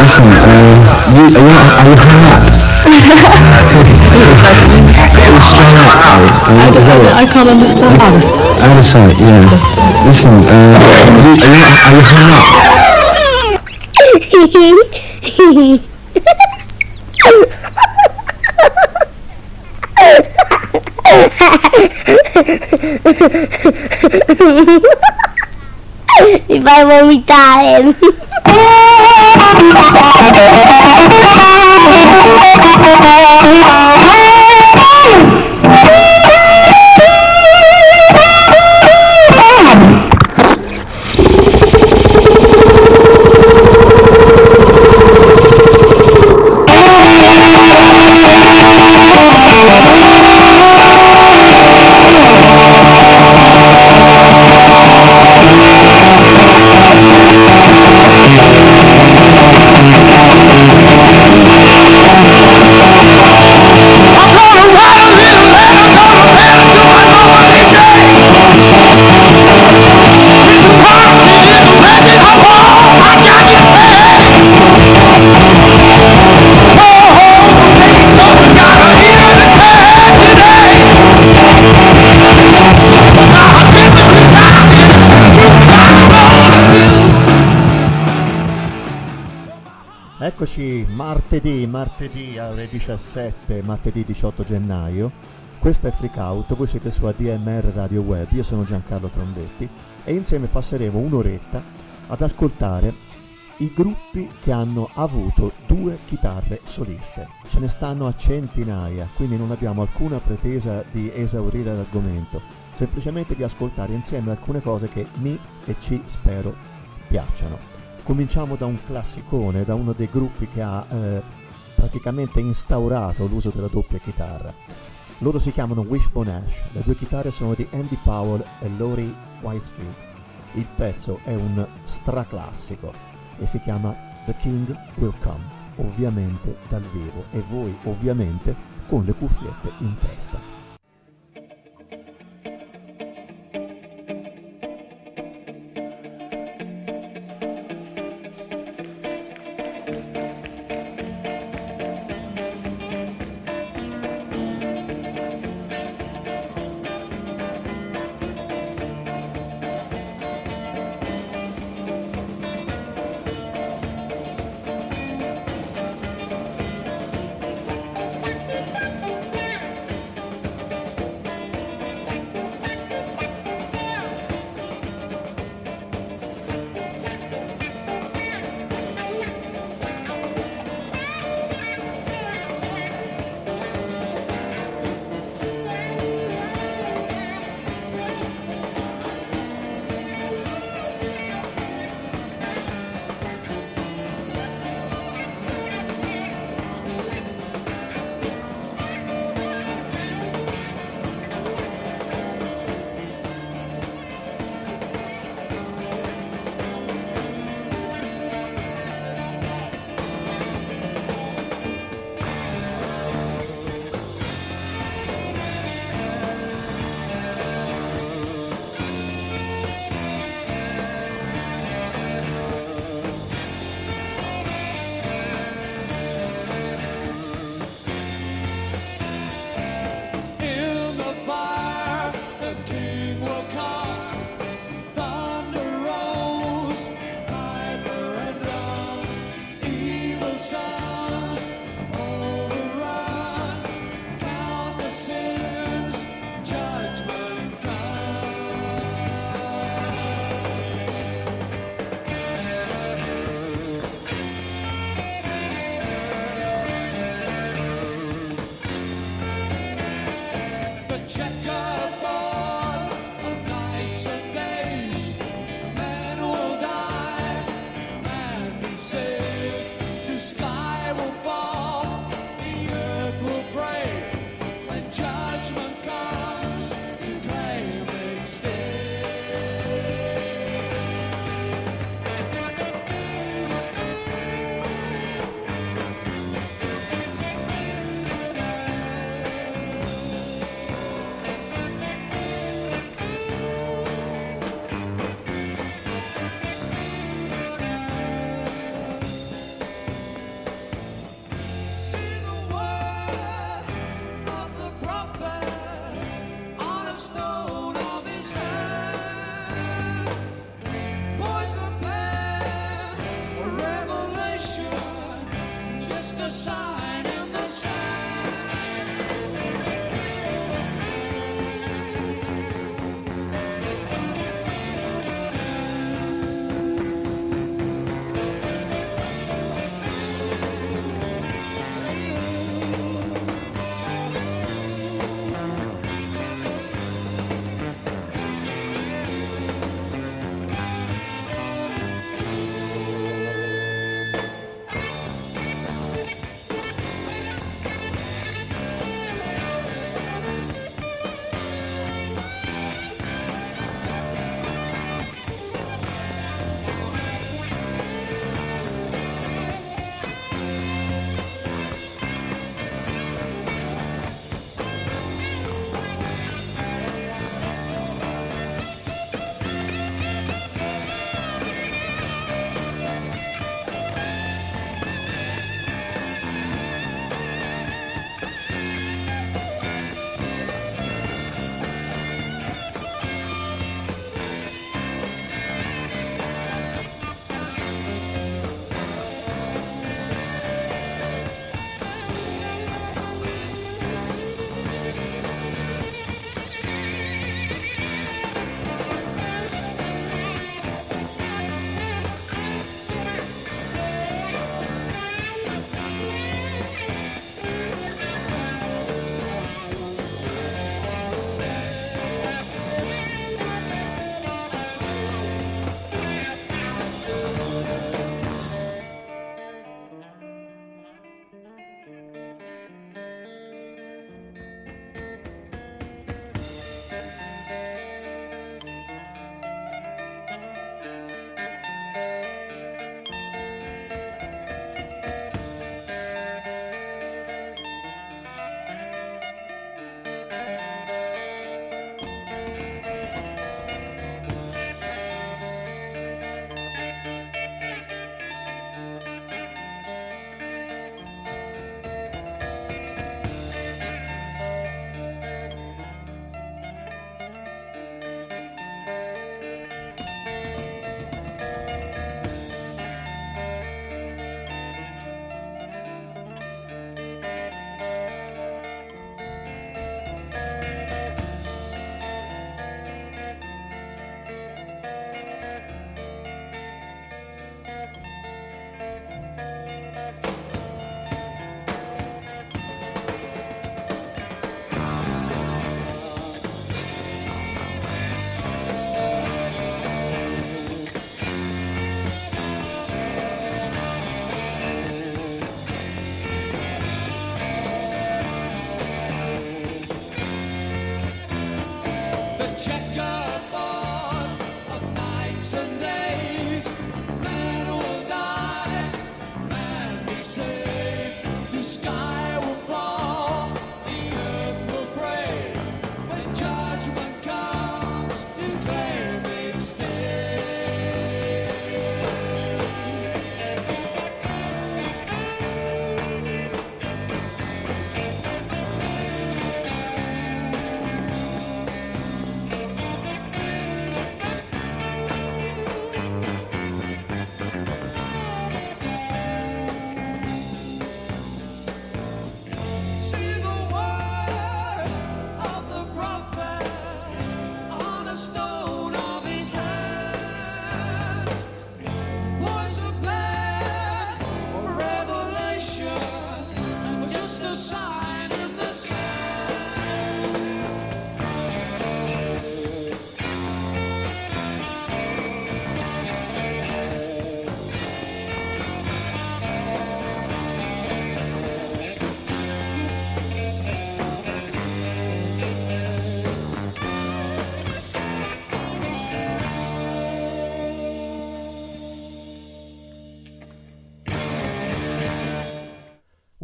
Listen, uh, you, are, you, are you hung up? You're strung up? Uh, is? I can't understand. Oh, sorry, yeah. Listen, uh, you, are, you, are you hung up? Mi fai vomitare. Eccoci martedì, martedì alle 17, martedì 18 gennaio. Questo è Freak Out, voi siete su ADMR Radio Web, io sono Giancarlo Trombetti e insieme passeremo un'oretta ad ascoltare i gruppi che hanno avuto due chitarre soliste. Ce ne stanno a centinaia, quindi non abbiamo alcuna pretesa di esaurire l'argomento, semplicemente di ascoltare insieme alcune cose che mi e ci spero piacciono. Cominciamo da un classicone, da uno dei gruppi che ha eh, praticamente instaurato l'uso della doppia chitarra. Loro si chiamano Wishbone Ash, le due chitarre sono di Andy Powell e Lori Wisefield. Il pezzo è un straclassico e si chiama The King Will Come, ovviamente dal vivo e voi ovviamente con le cuffiette in testa.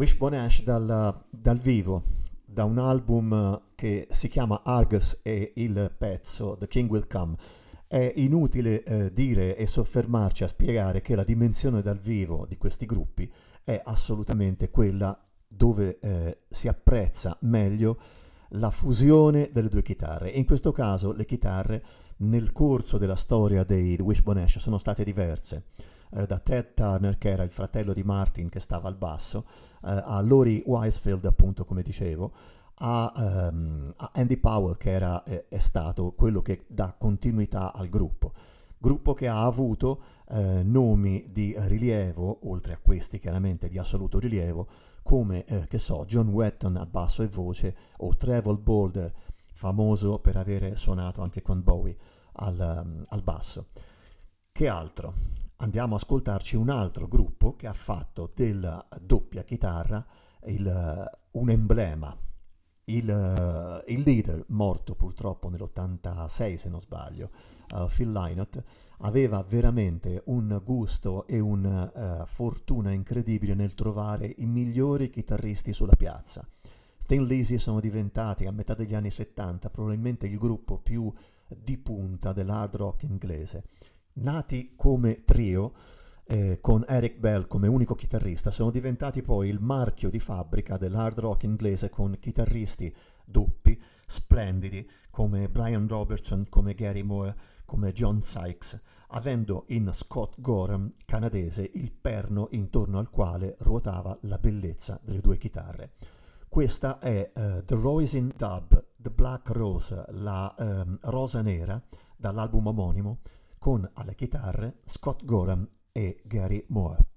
Wishbone Ash dal, dal vivo, da un album eh, che si chiama Argus e il pezzo The King Will Come. È inutile eh, dire e soffermarci a spiegare che la dimensione dal vivo di questi gruppi è assolutamente quella dove eh, si apprezza meglio la fusione delle due chitarre. In questo caso le chitarre nel corso della storia dei Wishbone Ash sono state diverse. Eh, da Ted Turner che era il fratello di Martin che stava al basso, eh, a Lori Weisfield appunto come dicevo, a, ehm, a Andy Powell che era, eh, è stato quello che dà continuità al gruppo. Gruppo che ha avuto eh, nomi di rilievo, oltre a questi chiaramente di assoluto rilievo, come eh, che so, John Wetton a basso e voce o Trevor Boulder, famoso per avere suonato anche con Bowie al, um, al basso. Che altro? Andiamo a ascoltarci un altro gruppo che ha fatto della doppia chitarra il, un emblema. Il, il leader, morto purtroppo nell'86 se non sbaglio, uh, Phil Lynott, aveva veramente un gusto e una uh, fortuna incredibile nel trovare i migliori chitarristi sulla piazza. Thin Lizzy sono diventati a metà degli anni 70 probabilmente il gruppo più di punta dell'hard rock inglese. Nati come trio, eh, con Eric Bell come unico chitarrista, sono diventati poi il marchio di fabbrica dell'hard rock inglese con chitarristi doppi, splendidi, come Brian Robertson, come Gary Moore, come John Sykes, avendo in Scott Gorham, canadese, il perno intorno al quale ruotava la bellezza delle due chitarre. Questa è uh, The Roisin Dub, The Black Rose, la um, rosa nera, dall'album omonimo, con alle chitarre Scott Gorham e Gary Moore.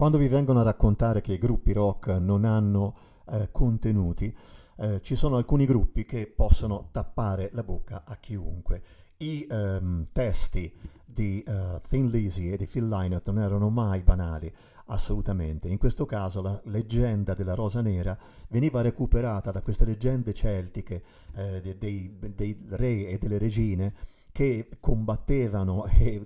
Quando vi vengono a raccontare che i gruppi rock non hanno eh, contenuti, eh, ci sono alcuni gruppi che possono tappare la bocca a chiunque. I ehm, testi di eh, Thin Lizzy e di Phil Lynott non erano mai banali, assolutamente. In questo caso la leggenda della Rosa Nera veniva recuperata da queste leggende celtiche eh, de- dei, dei re e delle regine che combattevano e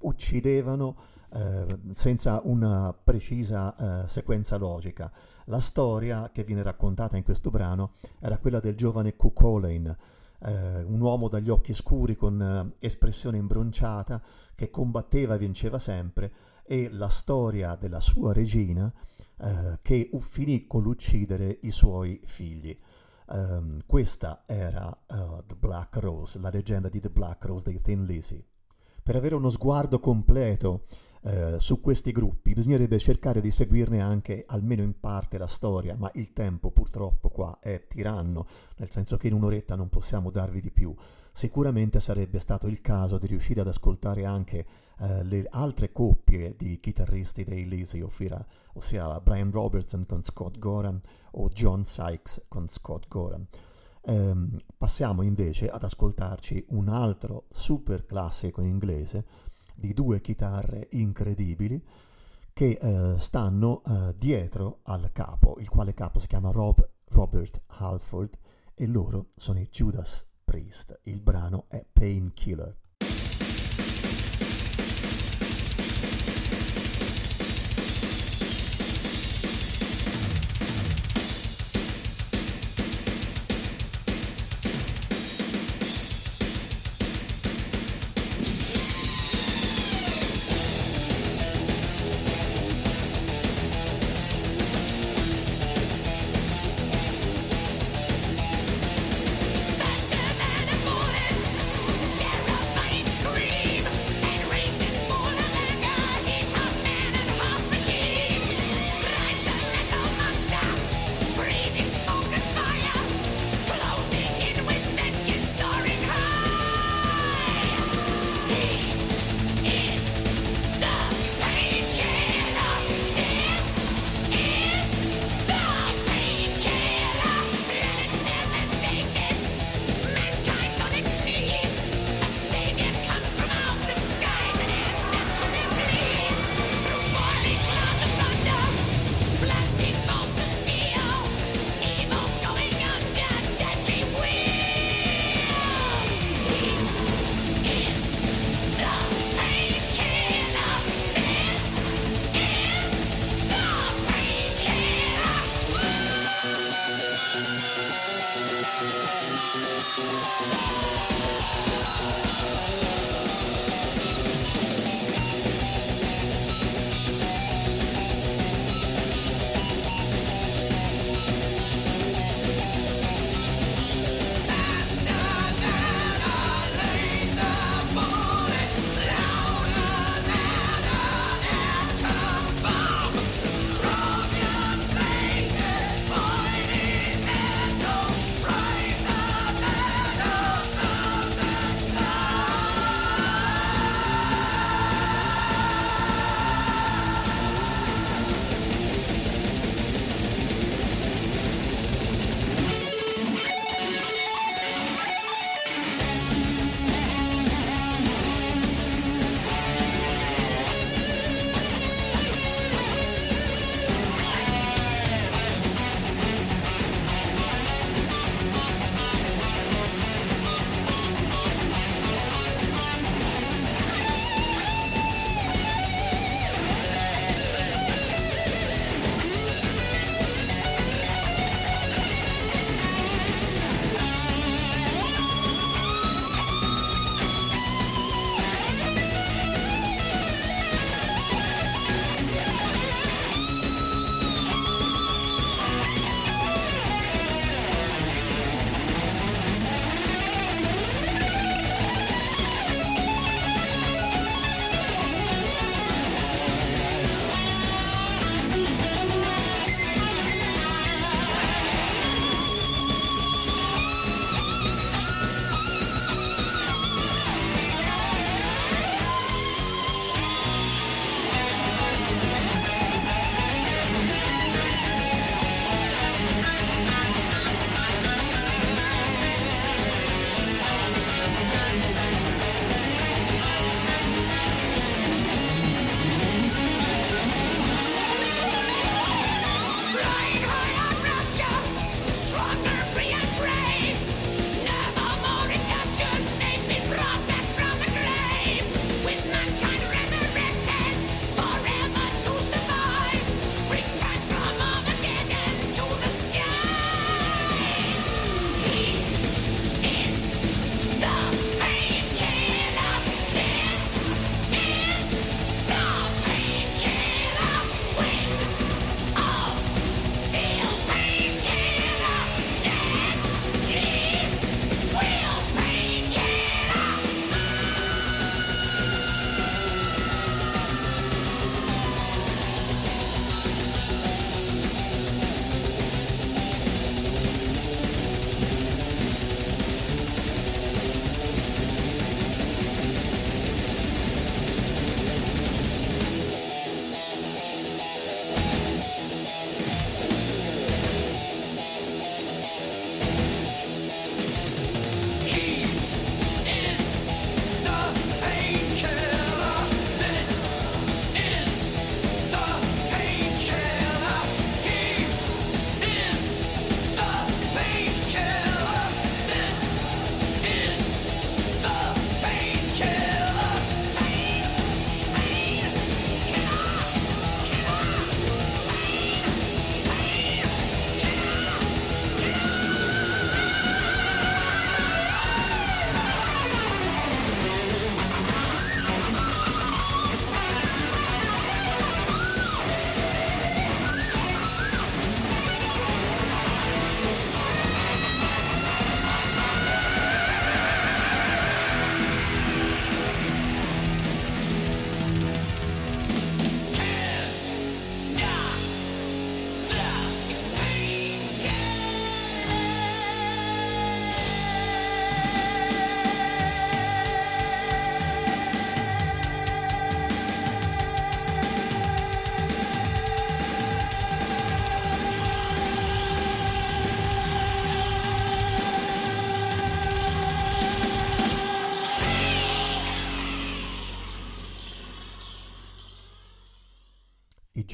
uccidevano eh, senza una precisa eh, sequenza logica. La storia che viene raccontata in questo brano era quella del giovane Olane, eh, un uomo dagli occhi scuri con eh, espressione imbronciata che combatteva e vinceva sempre e la storia della sua regina eh, che finì con l'uccidere i suoi figli. Ehm, questa era eh, The Black Rose, la leggenda di The Black Rose dei Thin Lizzy. Per avere uno sguardo completo eh, su questi gruppi bisognerebbe cercare di seguirne anche almeno in parte la storia, ma il tempo purtroppo qua è tiranno, nel senso che in un'oretta non possiamo darvi di più. Sicuramente sarebbe stato il caso di riuscire ad ascoltare anche eh, le altre coppie di chitarristi dei ossia, ossia Brian Robertson con Scott Goran o John Sykes con Scott Goran. Ehm, passiamo invece ad ascoltarci un altro super classico inglese di due chitarre incredibili che eh, stanno eh, dietro al capo, il quale capo si chiama Rob Robert Halford e loro sono i Judas Priest. Il brano è Painkiller.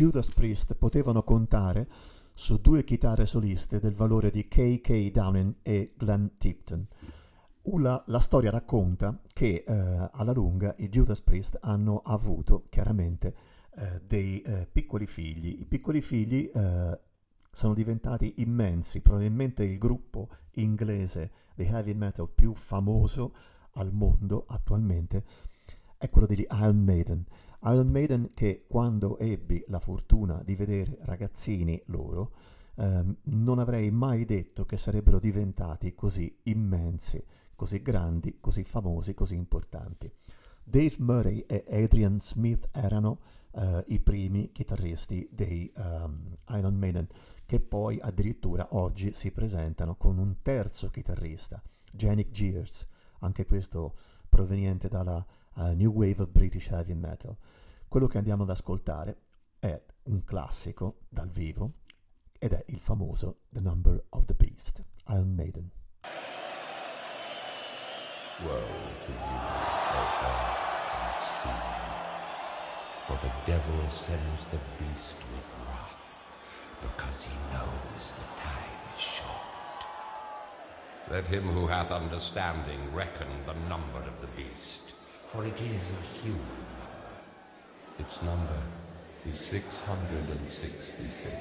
Judas Priest potevano contare su due chitarre soliste del valore di K.K. Downing e Glenn Tipton. Una- la storia racconta che eh, alla lunga i Judas Priest hanno avuto chiaramente eh, dei eh, piccoli figli. I piccoli figli eh, sono diventati immensi, probabilmente il gruppo inglese di heavy metal più famoso al mondo attualmente è quello degli Iron Maiden. Iron Maiden che quando ebbi la fortuna di vedere ragazzini loro, ehm, non avrei mai detto che sarebbero diventati così immensi, così grandi, così famosi, così importanti. Dave Murray e Adrian Smith erano eh, i primi chitarristi dei ehm, Iron Maiden, che poi addirittura oggi si presentano con un terzo chitarrista, Janik Gears, anche questo proveniente dalla eh, New Wave of British Heavy Metal. Quello che andiamo ad ascoltare è un classico dal vivo ed è il famoso The Number of the Beast, Iron Maiden. Woe to O earth and sea, for the devil sends the beast with wrath, because he knows the time is short. Let him who hath understanding reckon the number of the beast, for it is a human. Its number is 666.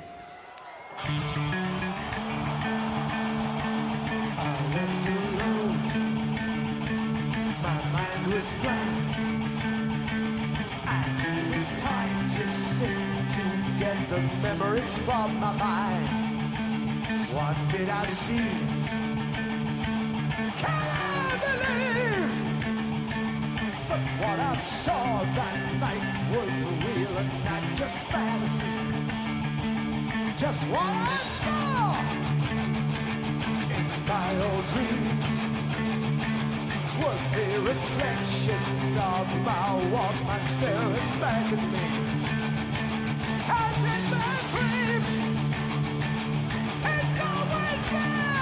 I left alone. My mind was blank. I needed time to think to get the memories from my mind. What did I see? Can I believe that what I saw that night was real and not just fantasy? Just what I saw in my old dreams was the reflections of my Walkman staring back at me. As in my dreams, it's always there.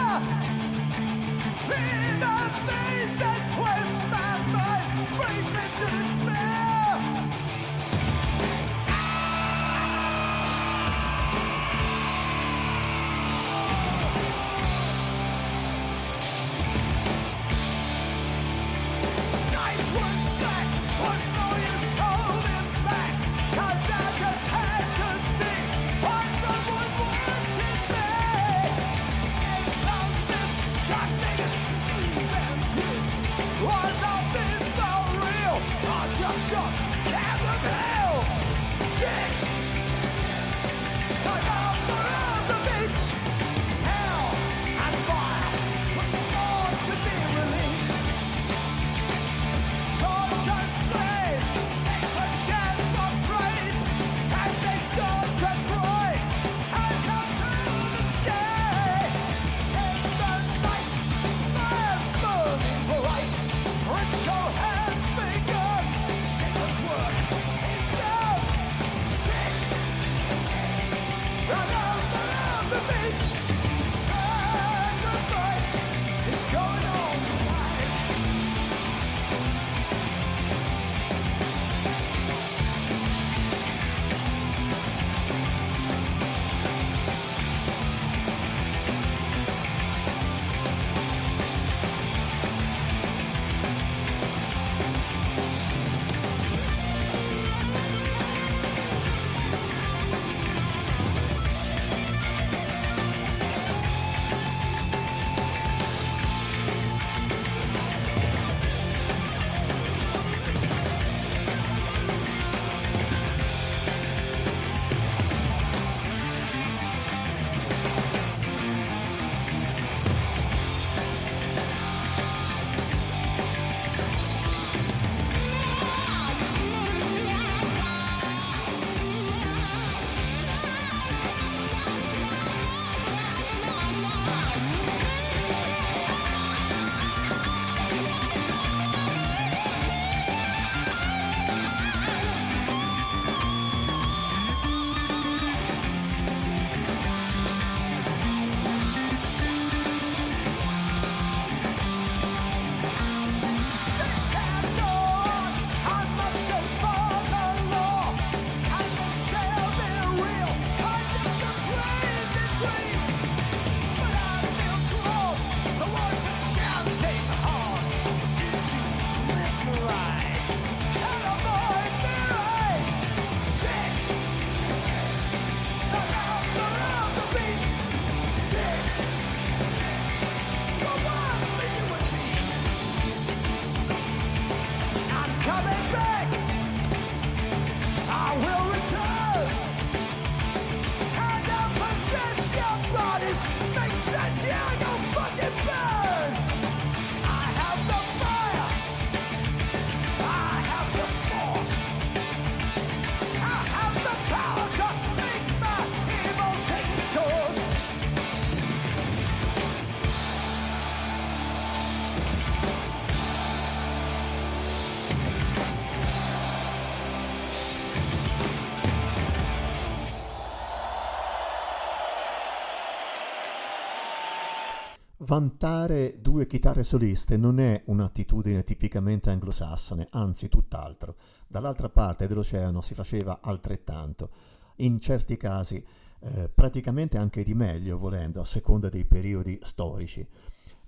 Vantare due chitarre soliste non è un'attitudine tipicamente anglosassone, anzi tutt'altro. Dall'altra parte dell'oceano si faceva altrettanto, in certi casi eh, praticamente anche di meglio, volendo, a seconda dei periodi storici.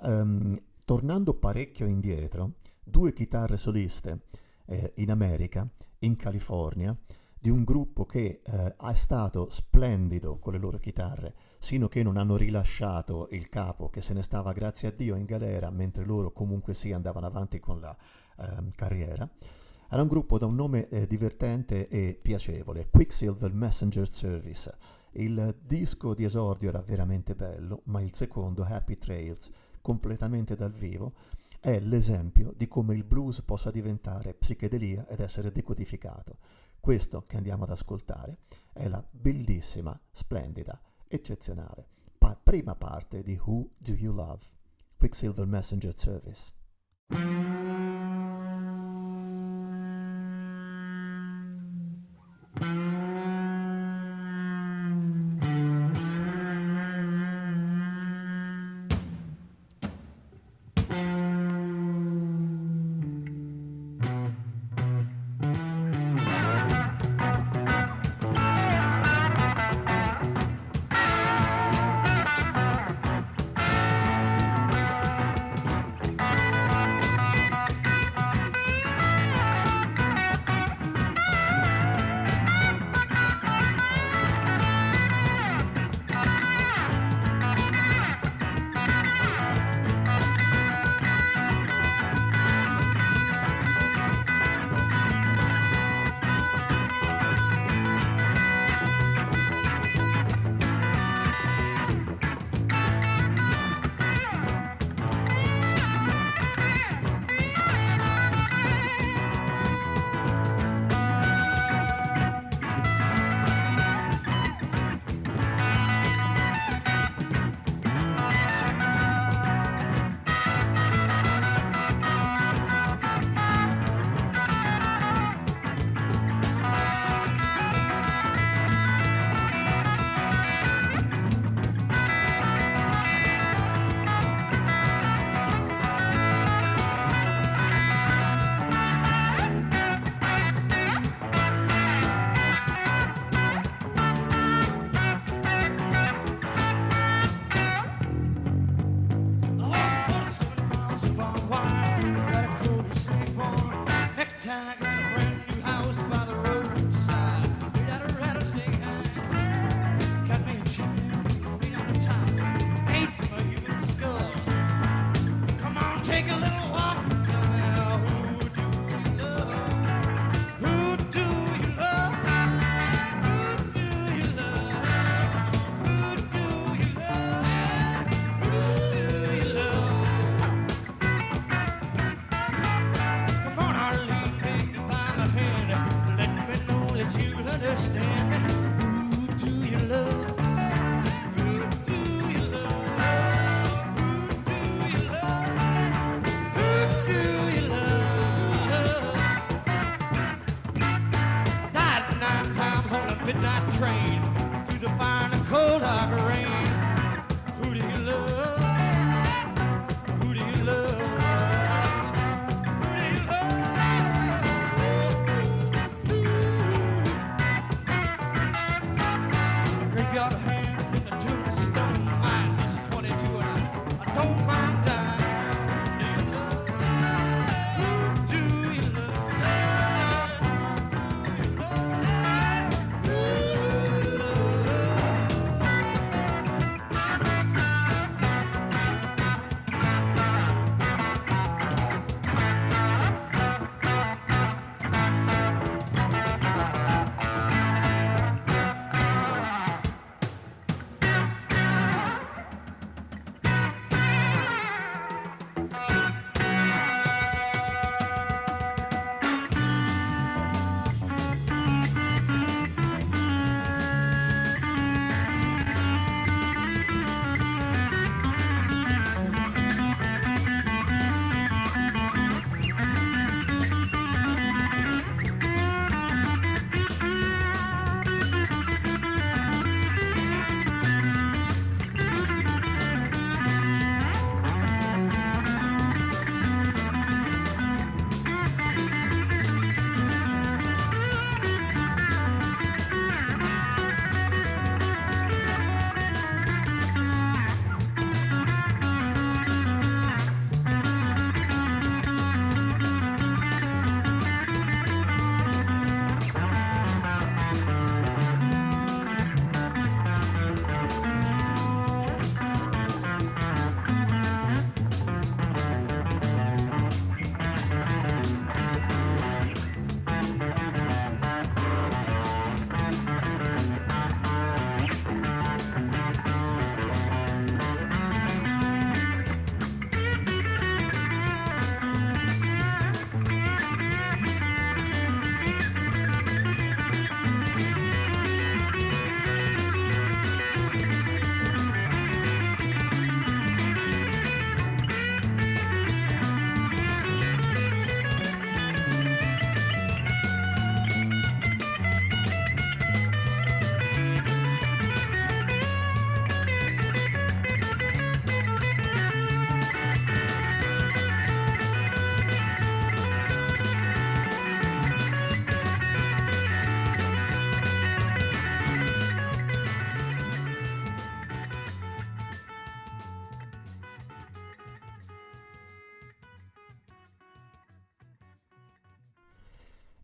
Ehm, tornando parecchio indietro, due chitarre soliste eh, in America, in California, di un gruppo che eh, è stato splendido con le loro chitarre, sino che non hanno rilasciato il capo che se ne stava grazie a Dio in galera, mentre loro comunque sì andavano avanti con la ehm, carriera. Era un gruppo da un nome eh, divertente e piacevole, Quicksilver Messenger Service. Il disco di esordio era veramente bello, ma il secondo, Happy Trails, completamente dal vivo, è l'esempio di come il blues possa diventare psichedelia ed essere decodificato. Questo che andiamo ad ascoltare è la bellissima, splendida, eccezionale pa- prima parte di Who Do You Love? Quicksilver Messenger Service. Thank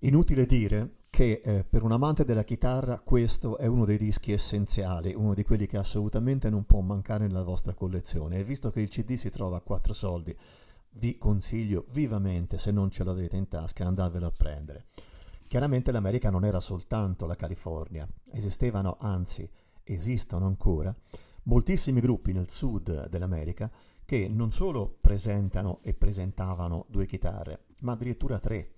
Inutile dire che eh, per un amante della chitarra questo è uno dei dischi essenziali, uno di quelli che assolutamente non può mancare nella vostra collezione e visto che il CD si trova a 4 soldi, vi consiglio vivamente, se non ce l'avete in tasca, andarvelo a prendere. Chiaramente l'America non era soltanto la California, esistevano, anzi esistono ancora, moltissimi gruppi nel sud dell'America che non solo presentano e presentavano due chitarre, ma addirittura tre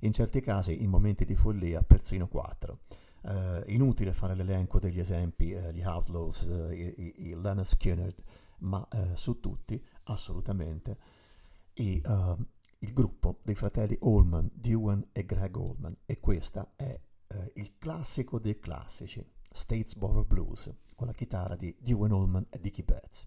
in certi casi in momenti di follia persino quattro. Eh, inutile fare l'elenco degli esempi, eh, gli Outlaws, eh, i, i, i Leonard Skinner, ma eh, su tutti assolutamente i, eh, il gruppo dei fratelli Allman, Dewan e Greg Allman e questo è il classico dei classici, Statesboro Blues, con la chitarra di Dewan Allman e Dickie Betts.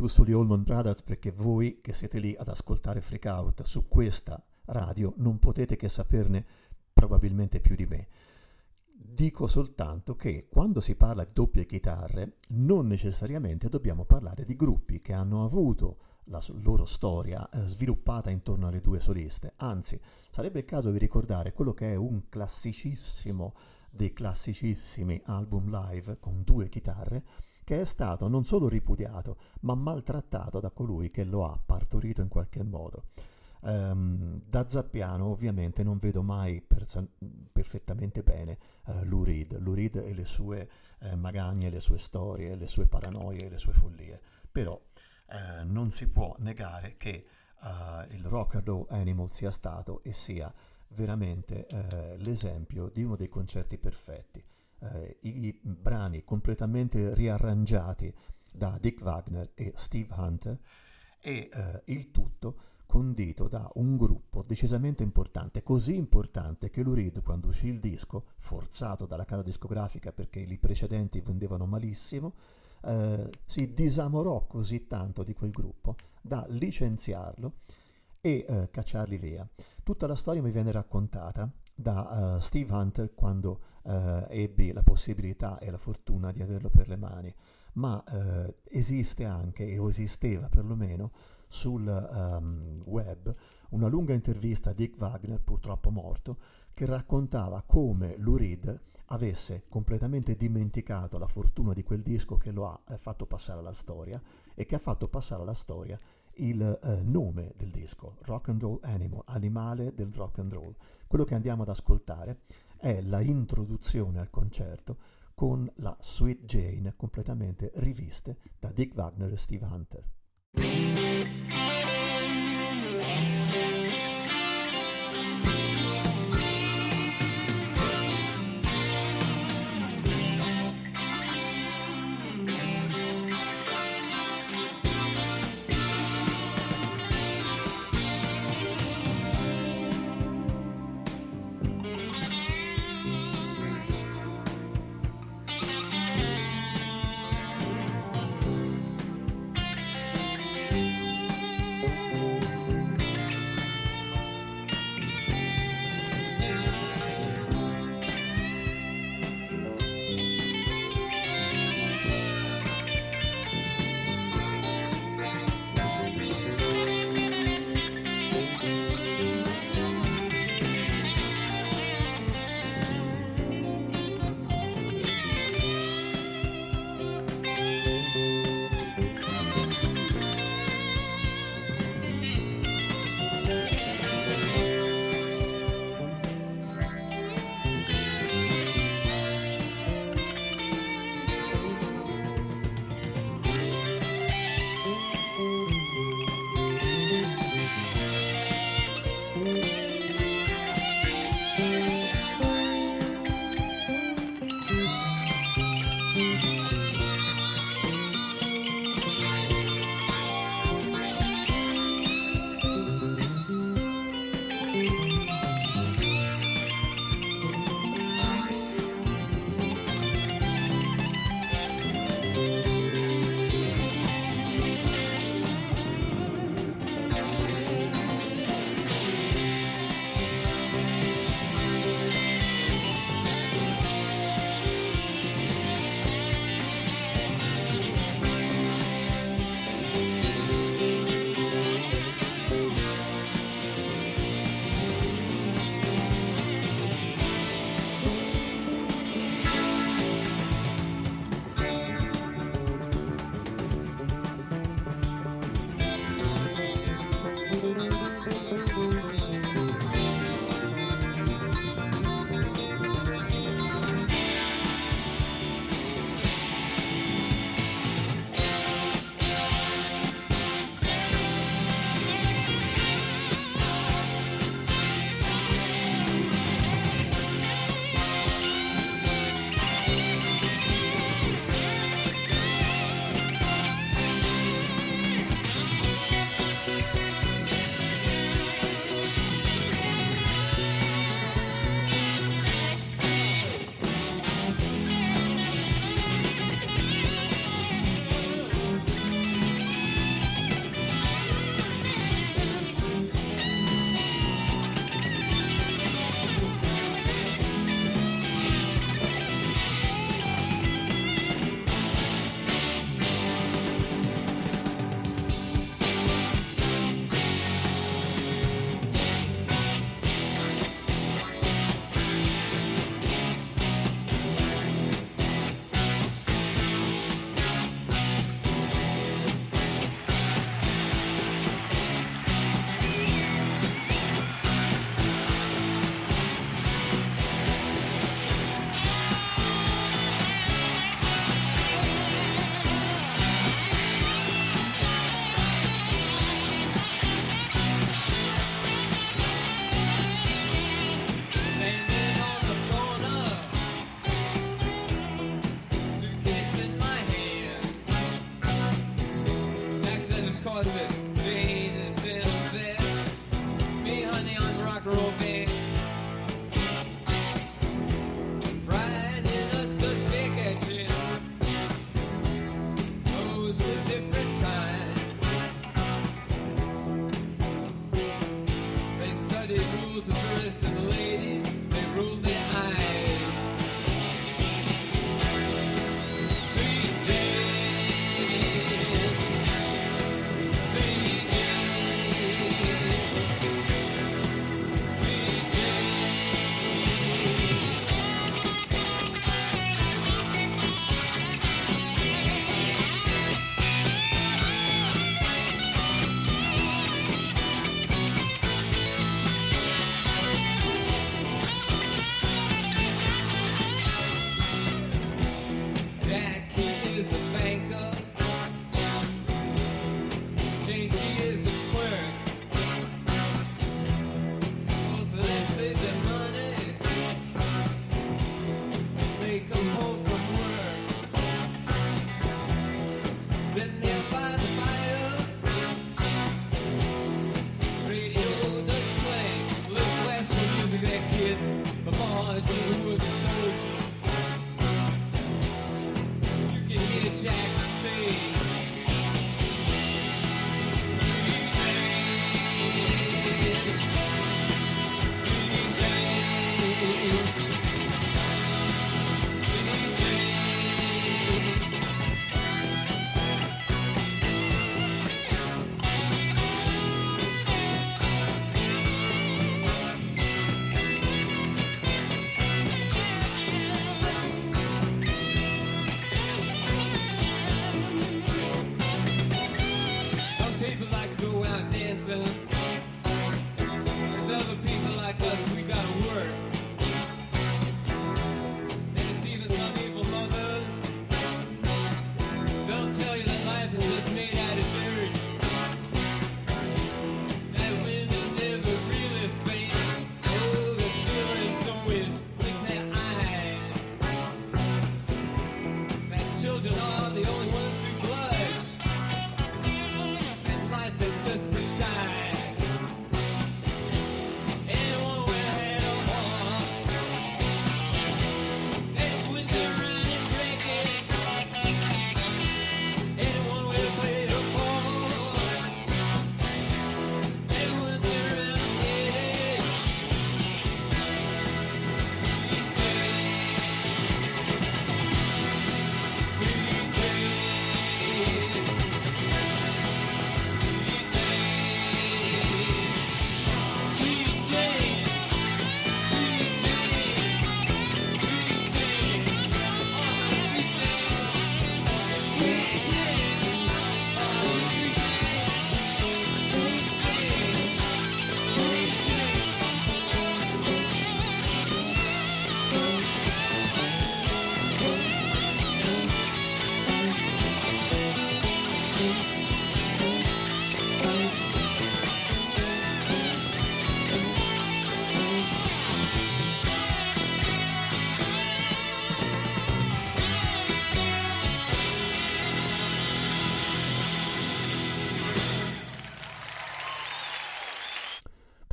Più sugli Allman Brothers perché voi che siete lì ad ascoltare Freak Out su questa radio non potete che saperne probabilmente più di me. Dico soltanto che quando si parla di doppie chitarre non necessariamente dobbiamo parlare di gruppi che hanno avuto la loro storia eh, sviluppata intorno alle due soliste, anzi sarebbe il caso di ricordare quello che è un classicissimo dei classicissimi album live con due chitarre che è stato non solo ripudiato ma maltrattato da colui che lo ha partorito in qualche modo. Ehm, da Zappiano ovviamente non vedo mai perso- perfettamente bene eh, Lou Reed, Lou Reed e le sue eh, magagne, le sue storie, le sue paranoie, le sue follie, però eh, non si può negare che il Rock and Roll Animal sia stato e sia veramente l'esempio di uno dei concerti perfetti. Eh, I brani completamente riarrangiati da Dick Wagner e Steve Hunter e eh, il tutto condito da un gruppo decisamente importante, così importante che Lou Reed quando uscì il disco, forzato dalla casa discografica perché i precedenti vendevano malissimo, eh, si disamorò così tanto di quel gruppo da licenziarlo e eh, cacciarli via. Tutta la storia mi viene raccontata da eh, Steve Hunter quando eh, ebbi la possibilità e la fortuna di averlo per le mani, ma eh, esiste anche, o esisteva perlomeno, sul ehm, web una lunga intervista a Dick Wagner, purtroppo morto, che raccontava come Lou Reed avesse completamente dimenticato la fortuna di quel disco che lo ha fatto passare alla storia e che ha fatto passare alla storia il eh, nome del disco, Rock and Roll Animal, animale del rock and roll. Quello che andiamo ad ascoltare è la introduzione al concerto con la Sweet Jane completamente riviste da Dick Wagner e Steve Hunter.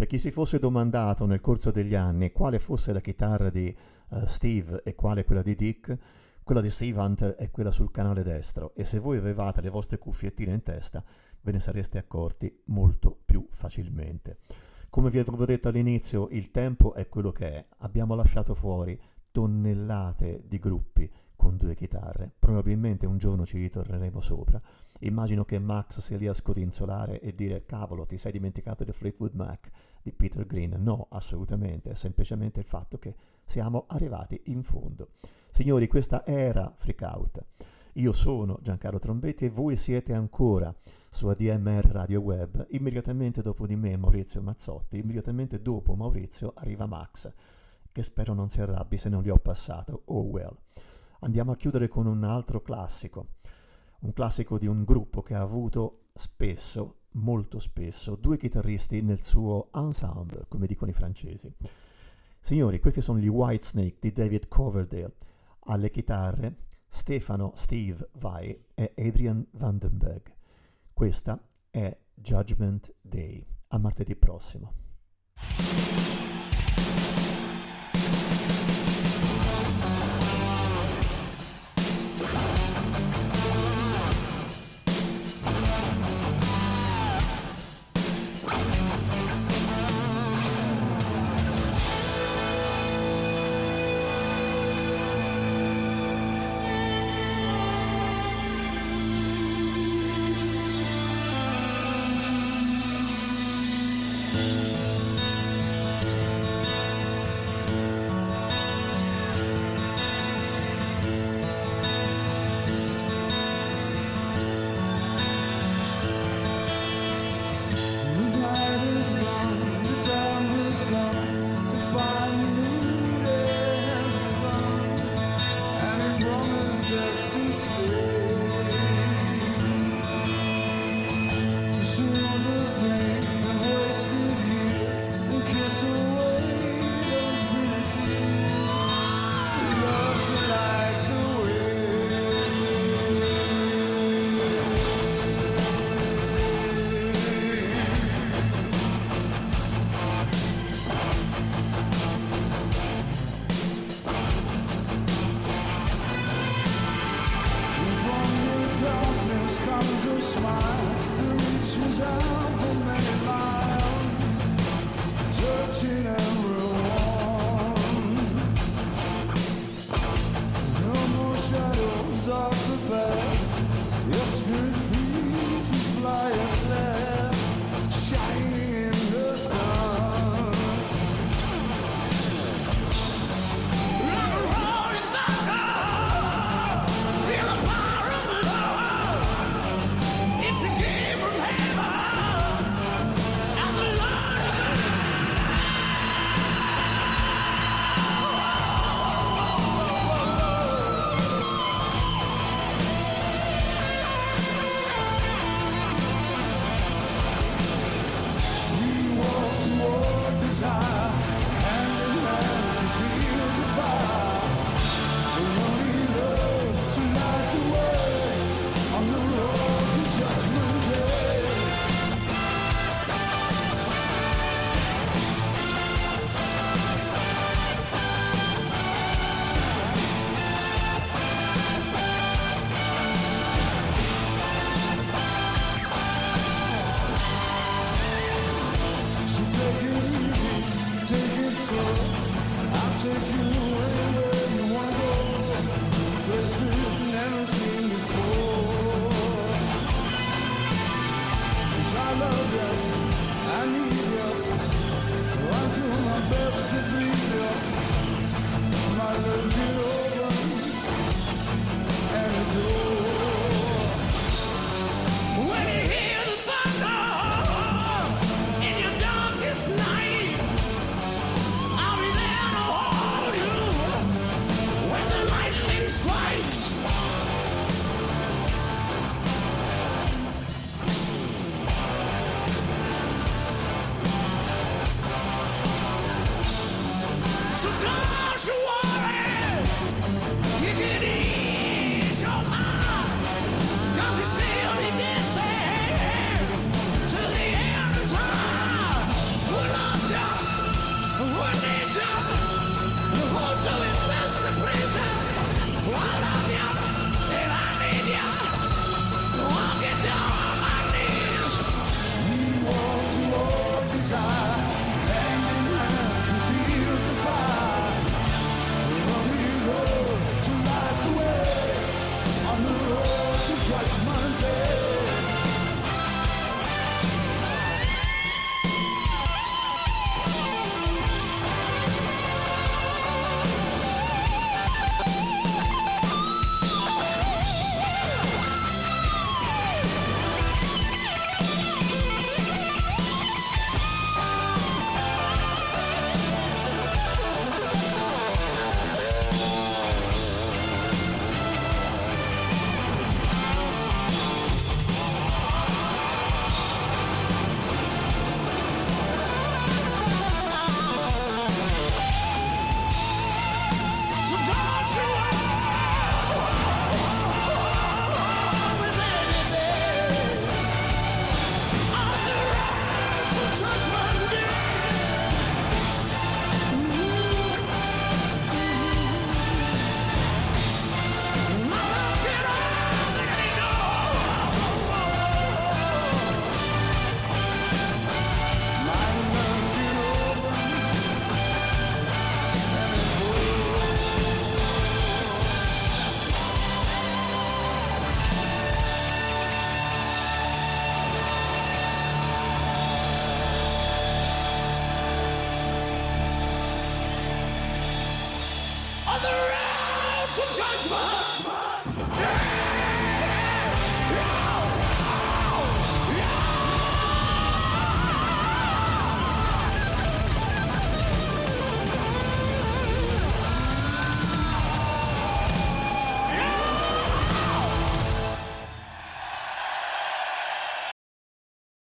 Per chi si fosse domandato nel corso degli anni quale fosse la chitarra di eh, Steve e quale quella di Dick, quella di Steve Hunter è quella sul canale destro e se voi avevate le vostre cuffiettine in testa ve ne sareste accorti molto più facilmente. Come vi avevo detto all'inizio, il tempo è quello che è. Abbiamo lasciato fuori tonnellate di gruppi con due chitarre. Probabilmente un giorno ci ritorneremo sopra. Immagino che Max sia lì a scodinzolare e dire cavolo ti sei dimenticato di Fleetwood Mac di Peter Green. No, assolutamente, è semplicemente il fatto che siamo arrivati in fondo. Signori, questa era Freak Out. Io sono Giancarlo Trombetti e voi siete ancora su ADMR Radio Web. Immediatamente dopo di me Maurizio Mazzotti, immediatamente dopo Maurizio arriva Max, che spero non si arrabbi se non gli ho passato. Oh well. Andiamo a chiudere con un altro classico, un classico di un gruppo che ha avuto spesso, molto spesso, due chitarristi nel suo ensemble, come dicono i francesi. Signori, questi sono gli Whitesnake di David Coverdale. Alle chitarre Stefano Steve Vai e Adrian Vandenberg. Questa è Judgment Day. A martedì prossimo.